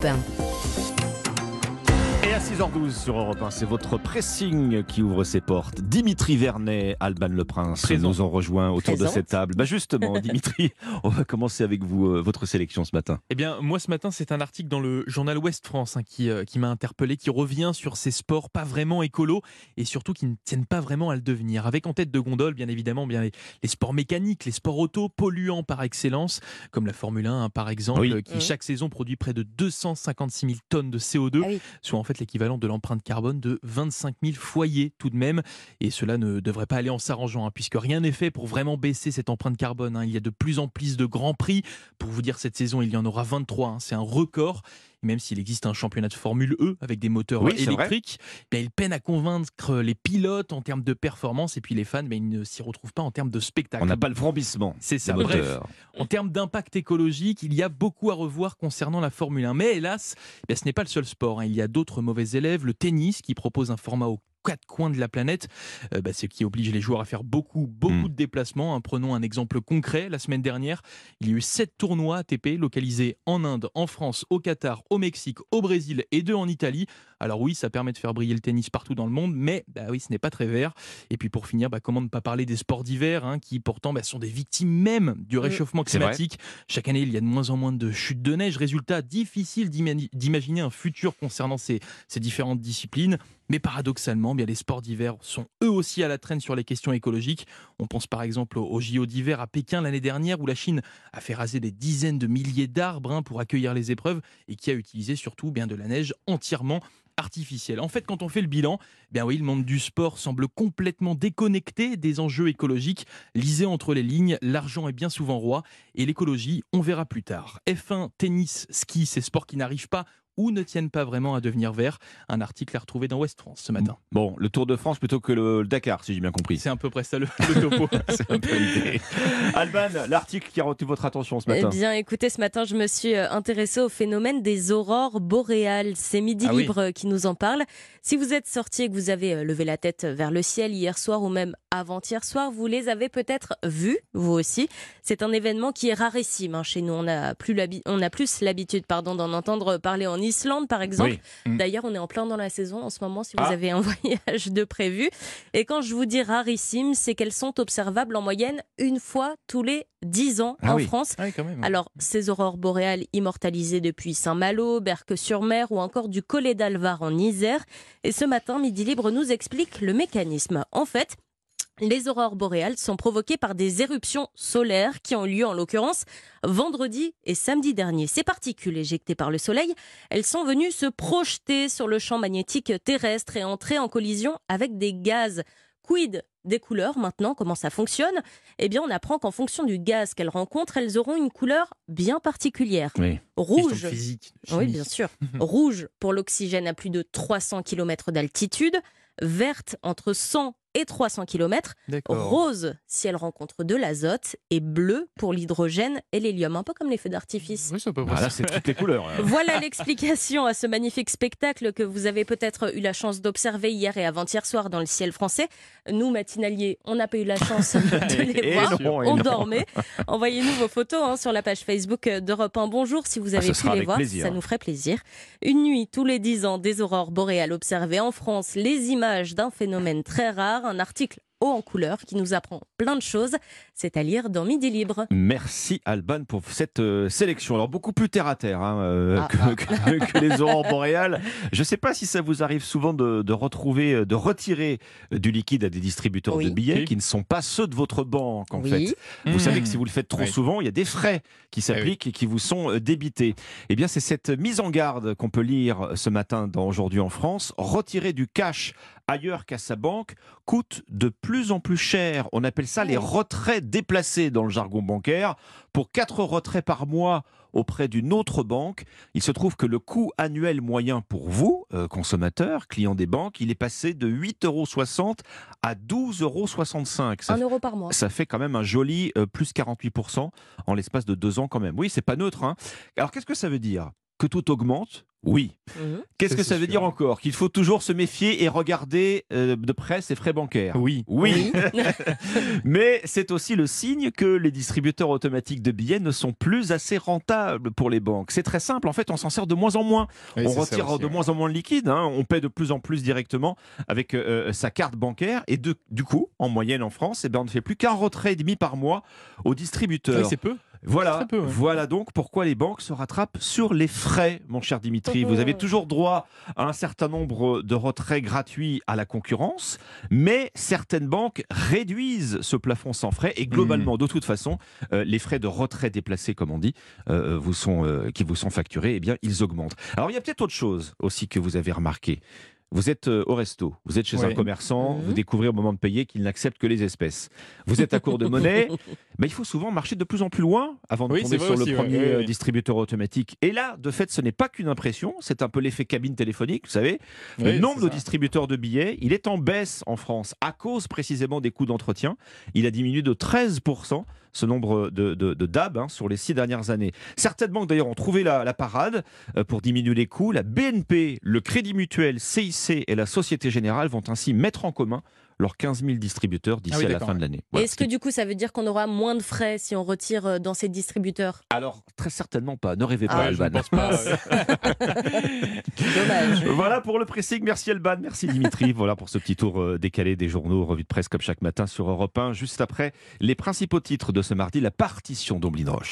Pain. Et à 6h12 sur Europe 1, c'est votre pressing qui ouvre ses portes. Dimitri Vernet, Alban Le Prince nous ont rejoint autour de cette table. Bah justement, Dimitri, on va commencer avec vous, euh, votre sélection ce matin. Eh bien, moi ce matin, c'est un article dans le journal Ouest France hein, qui, euh, qui m'a interpellé, qui revient sur ces sports pas vraiment écolos et surtout qui ne tiennent pas vraiment à le devenir. Avec en tête de gondole, bien évidemment, bien les, sports mécaniques, les sports auto, polluants par excellence, comme la Formule 1 hein, par exemple, qui mmh. chaque saison produit près de 256 000 tonnes de CO2, ah soit en l'équivalent de l'empreinte carbone de 25 000 foyers tout de même. Et cela ne devrait pas aller en s'arrangeant, hein, puisque rien n'est fait pour vraiment baisser cette empreinte carbone. Hein. Il y a de plus en plus de grands prix. Pour vous dire, cette saison, il y en aura 23. Hein. C'est un record même s'il existe un championnat de Formule E avec des moteurs électriques, ben, il peine à convaincre les pilotes en termes de performance et puis les fans, mais ben, ils ne s'y retrouvent pas en termes de spectacle. On n'a pas le vrombissement. C'est ça. Bref, en termes d'impact écologique, il y a beaucoup à revoir concernant la Formule 1. Mais hélas, ben, ce n'est pas le seul sport. Hein. Il y a d'autres mauvais élèves. Le tennis qui propose un format au quatre coins de la planète, euh, bah, ce qui oblige les joueurs à faire beaucoup, beaucoup hmm. de déplacements. Hein. Prenons un exemple concret. La semaine dernière, il y a eu sept tournois ATP localisés en Inde, en France, au Qatar, au Mexique, au Brésil et deux en Italie. Alors oui, ça permet de faire briller le tennis partout dans le monde, mais bah oui, ce n'est pas très vert. Et puis pour finir, bah, comment ne pas parler des sports d'hiver, hein, qui pourtant bah, sont des victimes même du hmm. réchauffement climatique. Chaque année, il y a de moins en moins de chutes de neige. Résultat, difficile d'imaginer un futur concernant ces, ces différentes disciplines. Mais paradoxalement, bien les sports d'hiver sont eux aussi à la traîne sur les questions écologiques. On pense par exemple au JO d'hiver à Pékin l'année dernière où la Chine a fait raser des dizaines de milliers d'arbres hein, pour accueillir les épreuves et qui a utilisé surtout bien de la neige entièrement artificielle. En fait, quand on fait le bilan, bien oui, le monde du sport semble complètement déconnecté des enjeux écologiques. Lisez entre les lignes, l'argent est bien souvent roi et l'écologie, on verra plus tard. F1, tennis, ski, ces sports qui n'arrivent pas ou ne tiennent pas vraiment à devenir verts. Un article à retrouver dans West France ce matin. Bon, le Tour de France plutôt que le, Dakar, si j'ai bien compris. C'est un peu près ça le, topo. C'est un peu l'idée. Alban, l'article qui a retenu votre attention ce matin. Eh bien, écoutez, ce matin, je me suis euh, intéressée au phénomène des aurores boréales. C'est Midi ah Libre euh, qui nous en parle. Si vous êtes sorti et que vous avez euh, levé la tête vers le ciel hier soir ou même avant-hier soir, vous les avez peut-être vus, vous aussi. C'est un événement qui est rarissime hein. chez nous. On a plus, on a plus l'habitude pardon, d'en entendre parler en Islande, par exemple. Mm. D'ailleurs, on est en plein dans la saison en ce moment, si vous ah. avez un voyage de prévu. Et quand je vous dis rarissime, c'est qu'elles sont observables en moyenne une fois tous les 10 ans ah en France. Ah Alors, ces aurores boréales immortalisées depuis Saint-Malo, Berck-sur-Mer ou encore du Collet d'Alvar en Isère. Et ce matin, Midi Libre nous explique le mécanisme. En fait, les aurores boréales sont provoquées par des éruptions solaires qui ont lieu en l'occurrence vendredi et samedi dernier. Ces particules éjectées par le soleil, elles sont venues se projeter sur le champ magnétique terrestre et entrer en collision avec des gaz. Quid des couleurs maintenant, comment ça fonctionne? Eh bien, on apprend qu'en fonction du gaz qu'elles rencontrent, elles auront une couleur bien particulière. Rouge. Physique, oui, bien sûr. Rouge pour l'oxygène à plus de 300 km d'altitude, verte entre 100 et 300 km. Rose si elle rencontre de l'azote et bleu pour l'hydrogène et l'hélium, un peu comme les feux d'artifice. Oui, voilà, c'est toutes les couleurs. voilà l'explication à ce magnifique spectacle que vous avez peut-être eu la chance d'observer hier et avant-hier soir dans le ciel français. Nous, matinaliers, on n'a pas eu la chance de les voir. on dormait. Envoyez-nous vos photos hein, sur la page Facebook d'Europe 1. Bonjour si vous ah, avez pu les voir, ça nous ferait plaisir. Une nuit tous les 10 ans, des aurores boréales observées en France, les images d'un phénomène très rare un article haut en couleur qui nous apprend plein de choses. C'est à lire dans Midi Libre. Merci Alban pour cette euh, sélection. Alors beaucoup plus terre à terre hein, euh, ah, ah. que, les aurores boréales. Je ne sais pas si ça vous arrive souvent de, retrouver, euh, de retirer du liquide à des distributeurs de billets qui ne sont pas ceux de votre banque en fait. Vous mmh. savez que si vous le faites trop souvent, il y a des frais qui eh s'appliquent et qui vous sont débités. Eh bien c'est cette mise en garde qu'on peut lire ce matin dans Aujourd'hui en France. Retirer du cash ailleurs qu'à sa banque coûte de plus en plus cher. On appelle ça les retraits déplacés dans le jargon bancaire. Pour 4 retraits par mois auprès d'une autre banque, il se trouve que le coût annuel moyen pour vous, euh, consommateur, client des banques, il est passé de 8,60 euros à 12,65 euros. 1 euro par mois. Ça fait quand même un joli euh, plus 48% en l'espace de deux ans quand même. Oui, c'est pas neutre. Hein. Alors qu'est-ce que ça veut dire? Que tout augmente Oui. Mhm. Qu'est-ce que ça veut dire encore? Qu'il faut toujours se méfier et regarder euh, de près ses frais bancaires. Oui. Oui. Mais c'est aussi le signe que les distributeurs automatiques de billets ne sont plus assez rentables pour les banques. C'est très simple. En fait, on s'en sert de moins en moins. on retire de moins en moins de liquide. Hein. On paie de plus en plus directement avec euh, euh, sa carte bancaire. Et du coup, en moyenne en France, eh ben, on ne fait plus qu'un retrait et demi par mois aux distributeurs. c'est peu. Voilà, voilà donc pourquoi les banques se rattrapent sur les frais, mon cher Dimitri. Vous avez toujours droit à un certain nombre de retraits gratuits à la concurrence, mais certaines banques réduisent ce plafond sans frais et globalement, mmh. de toute façon, euh, les frais de retrait déplacés, comme on dit, euh, vous sont, euh, qui vous sont facturés, eh bien, ils augmentent. Alors, il y a peut-être autre chose aussi que vous avez remarqué. Vous êtes euh, au resto, vous êtes chez un commerçant, mhm. vous découvrez au moment de payer qu'il n'accepte que les espèces. Vous êtes à court de monnaie, mais il faut souvent marcher de plus en plus loin avant de tomber sur le premier euh, distributeur automatique. Et là, de fait, ce n'est pas qu'une impression, c'est un peu l'effet cabine téléphonique, vous savez. le nombre de distributeurs de billets, il est en baisse en France à cause précisément des coûts d'entretien. Il a diminué de 13% ce nombre de, DAB hein, sur les six dernières années. Certaines banques d'ailleurs ont trouvé la, parade euh, pour diminuer les coûts. La BNP, le Crédit Mutuel, CIC et la Société Générale vont ainsi mettre en commun leurs 15 000 distributeurs d'ici ah à la fin de l'année. Est-ce que du coup ça veut dire qu'on aura moins de frais si on retire euh, dans ces distributeurs? Alors très certainement pas, ne rêvez pas ah, Alban. Dommage. Voilà pour le pressing, merci Alban, merci Dimitri. voilà pour ce petit tour euh, décalé des journaux, revue de presse comme chaque matin sur Europe 1. Juste après les principaux titres de ce mardi, la partition d'Omblin Roche.